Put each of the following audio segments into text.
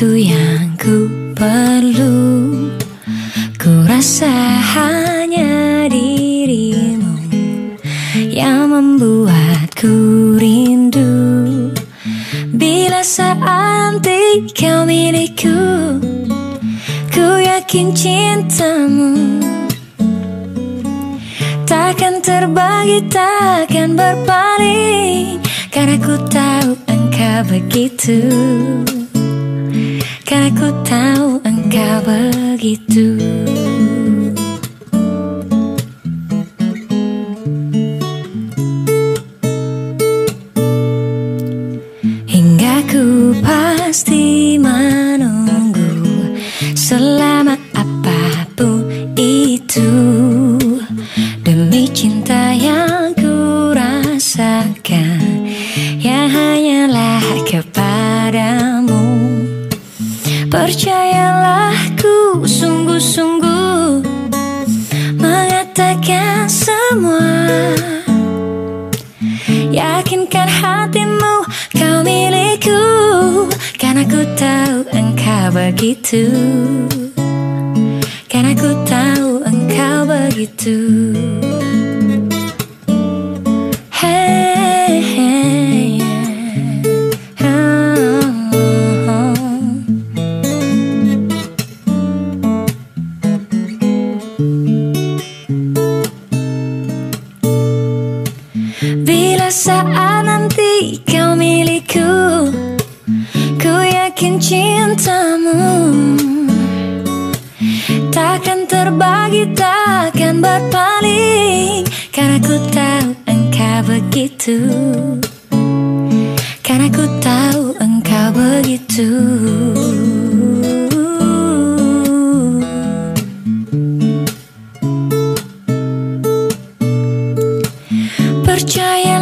sesuatu yang ku perlu. Ku rasa hanya dirimu Yang membuatku rindu. Bila saat kau milikku Ku yakin cintamu Takkan terbagi, takkan berpaling Karena ku tahu engkau begitu Ku tahu engkau begitu Yakinkan hatimu kau milikku. Karena ku tahu engkau begitu. Karena ku tahu engkau begitu saat nanti kau milikku. Ku yakin cintamu Takkan terbagi, takkan berpaling. Karena ku tahu engkau begitu. Karena ku tahu engkau begitu. Percayalah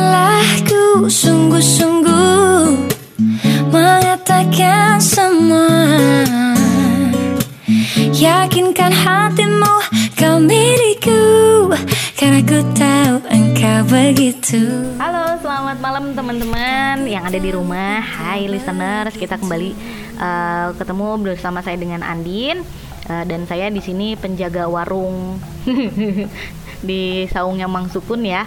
sungguh-sungguh Mengatakan semua Yakinkan hatimu kau milikku Karena ku tahu engkau begitu Halo, selamat malam teman-teman yang ada di rumah. Hai listeners, kita kembali uh, ketemu bersama saya dengan Andin uh, dan saya di sini penjaga warung di saungnya Mang Sukun ya.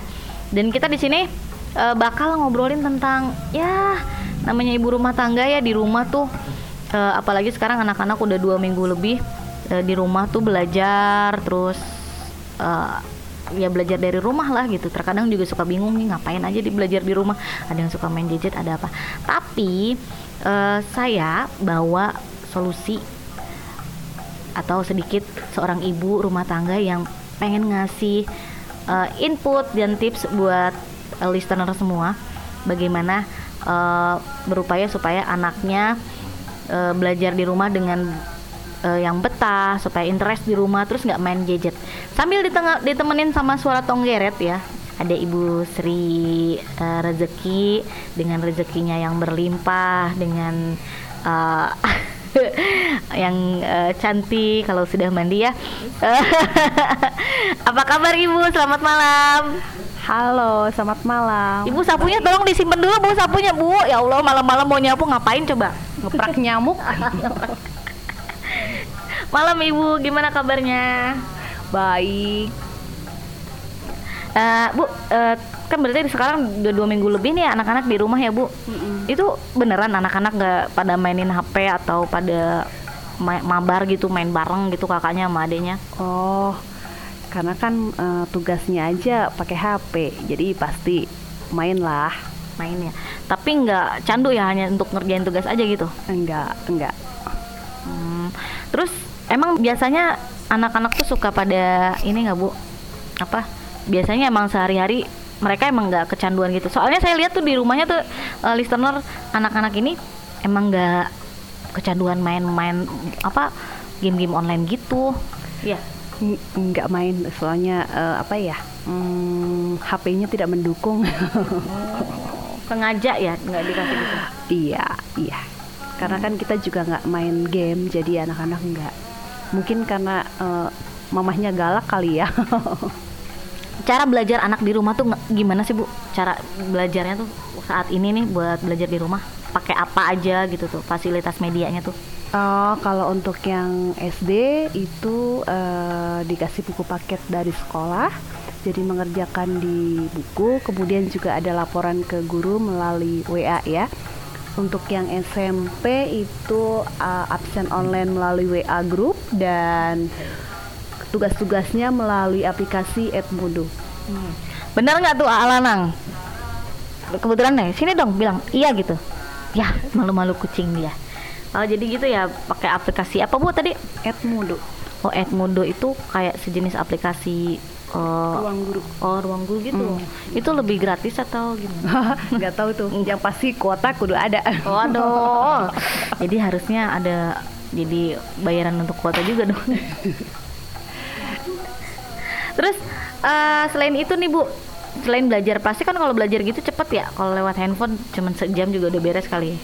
Dan kita di sini uh, bakal ngobrolin tentang ya namanya ibu rumah tangga ya di rumah tuh. Uh, apalagi sekarang anak-anak udah dua minggu lebih uh, di rumah tuh belajar terus uh, ya belajar dari rumah lah gitu. Terkadang juga suka bingung nih ngapain aja di belajar di rumah. Ada yang suka main gadget ada apa. Tapi eh, saya bawa solusi atau sedikit seorang ibu rumah tangga yang pengen ngasih eh, input dan tips buat eh, listener semua bagaimana eh, berupaya supaya anaknya eh, belajar di rumah dengan eh, yang betah supaya interest di rumah terus nggak main gadget. Sambil ditengah, ditemenin sama suara tonggeret ya ada Ibu Sri eh, Rezeki dengan rezekinya yang berlimpah dengan eh, yang eh, cantik kalau sudah mandi ya. Apa kabar Ibu? Selamat malam Halo, selamat malam. Ibu sapunya tolong disimpan dulu Bu sapunya Bu ya Allah malam-malam mau nyapu ngapain coba Ngeprak nyamuk. malam Ibu gimana kabarnya Baik. Eh, Bu, eh, kan berarti sekarang udah dua minggu lebih nih anak-anak di rumah ya Bu. Itu beneran anak-anak nggak pada mainin HP atau pada ma- mabar gitu main bareng gitu kakaknya sama adenya? Oh, karena kan eh, tugasnya aja pakai HP, jadi pasti main lah. main ya. Tapi nggak candu ya hanya untuk ngerjain tugas aja gitu. Enggak, enggak. Hmm, Terus emang biasanya anak-anak tuh suka pada ini nggak Bu? Apa? Biasanya emang sehari-hari mereka emang nggak kecanduan gitu. Soalnya saya lihat tuh di rumahnya tuh eh, listener anak-anak ini emang nggak kecanduan main-main apa game-game online gitu. Iya. Eng- Enggak main, soalnya eh, apa ya? Hmm, HP-nya tidak mendukung. Sengaja ya nggak dikasih gitu. iya, iya. Karena kan kita juga nggak main game, jadi anak-anak enggak. Mungkin karena eh, mamahnya galak kali ya. Cara belajar anak di rumah tuh gimana sih Bu? Cara belajarnya tuh saat ini nih buat belajar di rumah? pakai apa aja gitu tuh fasilitas medianya tuh Oh, kalau untuk yang SD itu eh, dikasih buku paket dari sekolah, jadi mengerjakan di buku, kemudian juga ada laporan ke guru melalui WA ya. Untuk yang SMP itu eh, absen online melalui WA group dan tugas-tugasnya melalui aplikasi Edmodo. bener nggak tuh Alanang kebetulan nih sini dong bilang iya gitu. Ya malu-malu kucing dia oh jadi gitu ya pakai aplikasi apa bu tadi Edmodo, oh Edmodo itu kayak sejenis aplikasi eh, ruang guru. oh ruang guru gitu itu lebih gratis atau gimana Nggak tahu tuh, yang pasti kuota kudu ada. Waduh. Jadi harusnya ada jadi bayaran untuk kuota juga dong. Terus eh, selain itu nih Bu, selain belajar pasti kan kalau belajar gitu cepet ya. Kalau lewat handphone cuman sejam juga udah beres kali.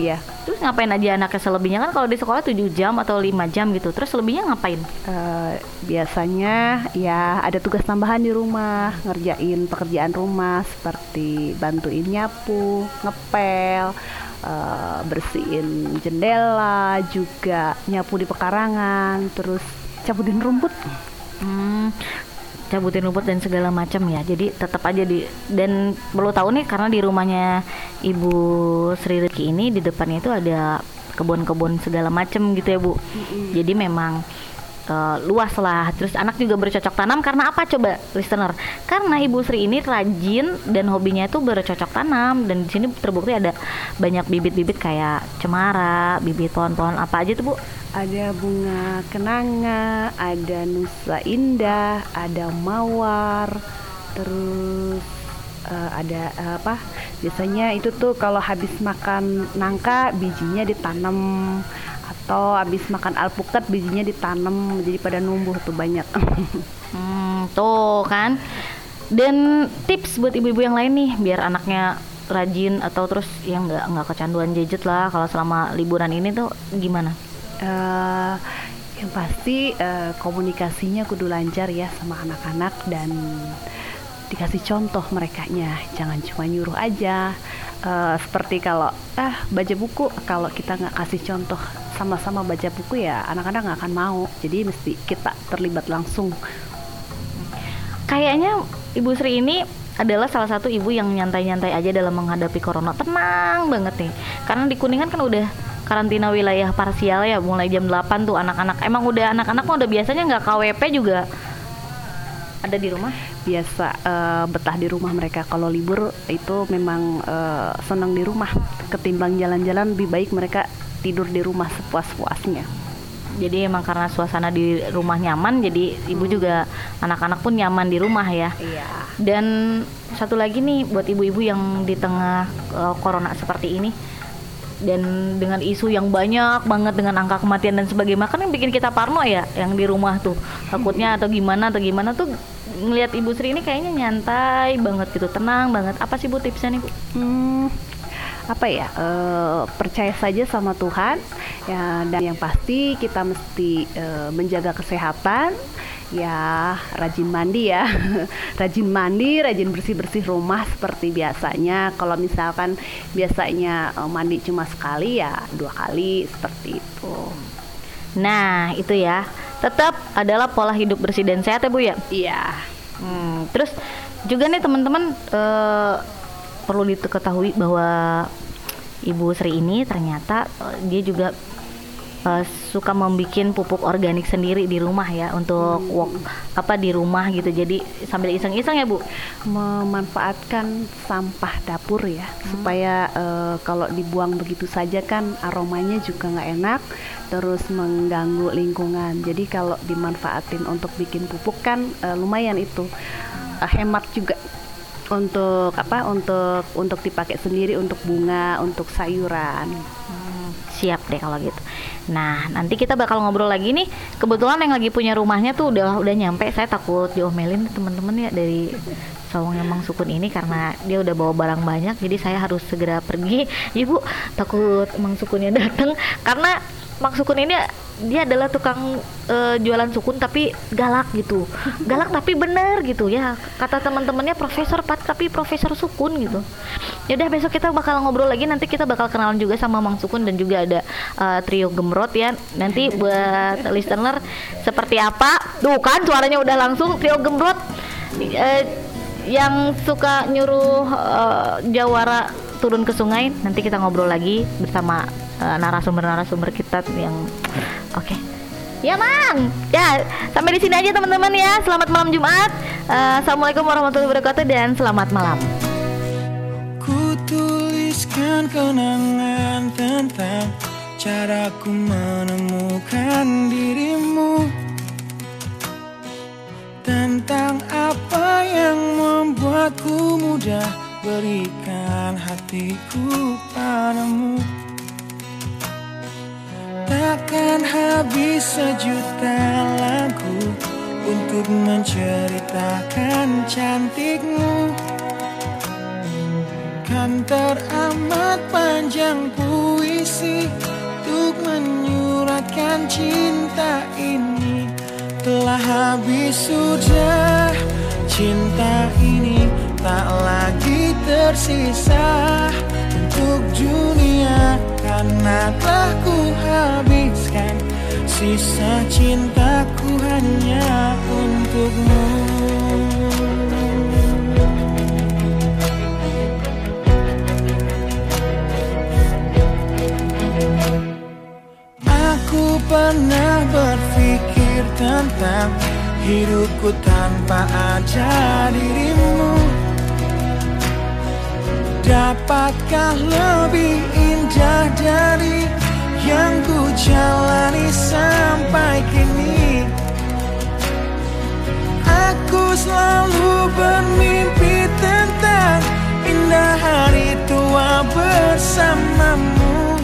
Iya. Terus ngapain aja anaknya selebihnya kan kalau di sekolah 7 jam atau 5 jam gitu. Terus selebihnya ngapain? Eh, biasanya ya ada tugas tambahan di rumah, ngerjain pekerjaan rumah seperti bantuin nyapu, ngepel, eh, bersihin jendela, juga nyapu di pekarangan, terus cabutin rumput. Hmm, cabutin rumput dan segala macam ya. Jadi tetap aja di dan perlu tahu nih karena di rumahnya Ibu Sri Riki ini di depannya itu ada kebun-kebun segala macam gitu ya Bu. Jadi memang eh, luas lah. Terus anak juga bercocok tanam karena apa coba listener? Karena Ibu Sri ini rajin dan hobinya itu bercocok tanam dan di sini terbukti ada banyak bibit-bibit kayak cemara, bibit pohon-pohon apa aja tuh Bu? Ada bunga kenanga, ada nusa indah, ada mawar, terus eh, ada eh, apa? Biasanya itu tuh kalau habis makan nangka bijinya ditanam atau habis makan alpukat bijinya ditanam jadi pada numbuh tuh banyak. Hmm, tuh kan. Dan tips buat ibu-ibu yang lain nih biar anaknya rajin atau terus yang nggak nggak kecanduan gadget lah kalau selama liburan ini tuh gimana? Eh, yang pasti eh, komunikasinya kudu lancar ya sama anak-anak dan dikasih contoh merekanya jangan cuma nyuruh aja Eh, seperti kalau ah baca buku kalau kita nggak kasih contoh sama-sama baca buku ya anak-anak nggak akan mau jadi mesti kita terlibat langsung Kayaknya Ibu Sri ini adalah salah satu ibu yang nyantai-nyantai aja dalam menghadapi corona. Tenang banget nih. Karena di Kuningan kan udah karantina wilayah parsial ya mulai jam 8 tuh anak-anak. Emang udah anak-anak mah udah biasanya nggak KWP juga ada di rumah. biasa eh, betah di rumah mereka kalau libur itu memang eh, senang di rumah ketimbang jalan-jalan lebih baik mereka tidur di rumah sepuas-puasnya. Jadi emang karena suasana di rumah nyaman, jadi ibu juga anak-anak pun nyaman di rumah ya. iya. Dan satu lagi nih buat ibu-ibu yang di tengah uh, corona seperti ini dan dengan isu yang banyak banget dengan angka kematian dan sebagainya kan yang bikin kita parno ya yang di rumah tuh. Takutnya atau gimana atau gimana tuh ngelihat ibu Sri ini kayaknya nyantai banget gitu tenang banget. Apa sih bu tipsnya nih bu? Hmm, apa ya eh, percaya saja sama Tuhan ya dan yang pasti kita mesti eh, menjaga kesehatan ya rajin mandi ya rajin mandi rajin bersih bersih rumah seperti biasanya. Kalau misalkan biasanya eh, mandi cuma sekali ya dua kali seperti itu. Nah itu ya. Tetap adalah pola hidup bersih dan sehat ya bu ya? Iya. Hmm, terus juga nih teman-teman eh, perlu diketahui bahwa Ibu Sri ini ternyata eh, dia juga eh, suka membuat pupuk organik sendiri di rumah ya untuk walk apa di rumah gitu. Jadi sambil iseng-iseng ya Bu. memanfaatkan sampah dapur ya supaya eh, kalau dibuang begitu saja kan aromanya juga nggak enak terus mengganggu lingkungan jadi kalau dimanfaatin untuk bikin pupuk kan eh, lumayan itu Eh, hemat juga untuk apa untuk untuk dipakai sendiri untuk bunga untuk sayuran Hmm, siap deh kalau gitu. Nah, nanti kita bakal ngobrol lagi nih. Kebetulan yang lagi punya rumahnya tuh udah udah nyampe. Saya takut diomelin teman-teman ya dari Sawang Emang Sukun ini karena dia udah bawa barang banyak. Jadi saya harus segera pergi. Ibu takut Mang Sukunnya datang karena Mang Sukun ini dia adalah tukang eh, jualan sukun tapi galak gitu. Galak tapi bener gitu ya. Kata teman-temannya profesor Pat tapi profesor sukun gitu. Ya udah besok kita bakal ngobrol lagi nanti kita bakal kenalan juga sama Mang Sukun dan juga ada uh, trio Gemrot ya. Nanti buat listener seperti apa? Tuh kan suaranya udah langsung trio Gemrot uh, yang suka nyuruh uh, Jawara turun ke sungai. Nanti kita ngobrol lagi bersama uh, narasumber-narasumber kita yang oke. Okay. Ya mang, ya sampai di sini aja teman-teman ya. Selamat malam Jumat. Uh, Assalamualaikum warahmatullahi wabarakatuh dan selamat malam. Ku tuliskan kenangan tentang caraku menemukan dirimu Tentang apa yang membuatku mudah berikan hatiku padamu. Takkan habis sejuta lagu Untuk menceritakan cantikmu. Kan teramat panjang puisi Untuk menyuratkan cinta ini. Telah habis sudah Cinta ini tak lagi tersisa Untuk dunia Karena telah ku habiskan. Sisa cintaku hanya untukmu. Aku pernah berpikir tentang hidupku tanpa ada dirimu Dapatkah lebih indah dari yang ku jalani sampai kini? Aku selalu bermimpi tentang indah hari tua bersamamu.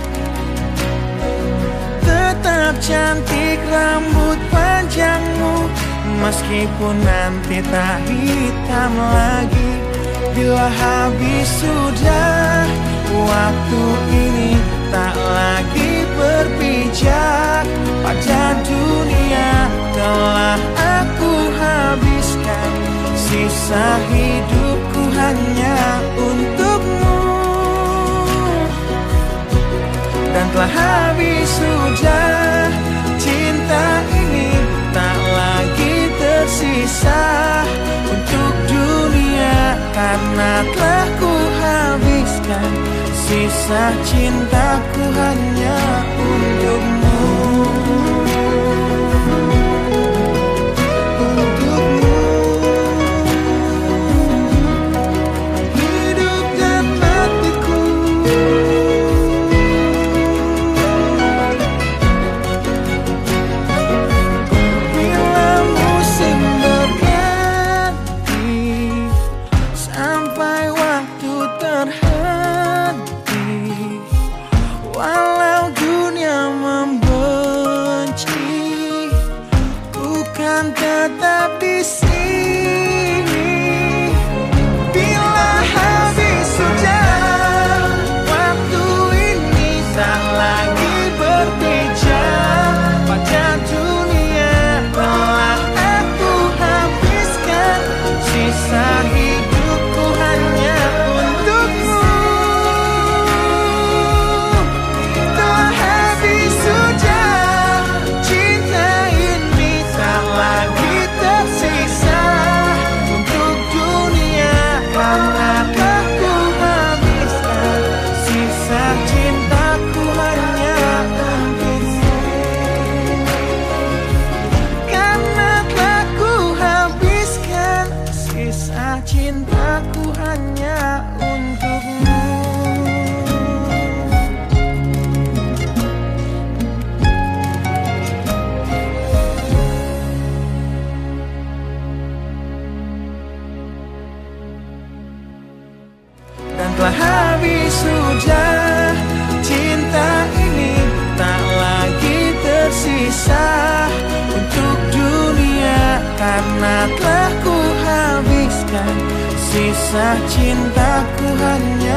Tetap cantik rambut panjangmu Meskipun nanti tak hitam lagi Bila habis sudah Waktu ini tak lagi berpijak. Pada dunia telah aku habiskan. Sisa hidupku hanya untukmu Karena telah ku habiskan Sisa cintaku hanya untukmu Sisa cintaku hanya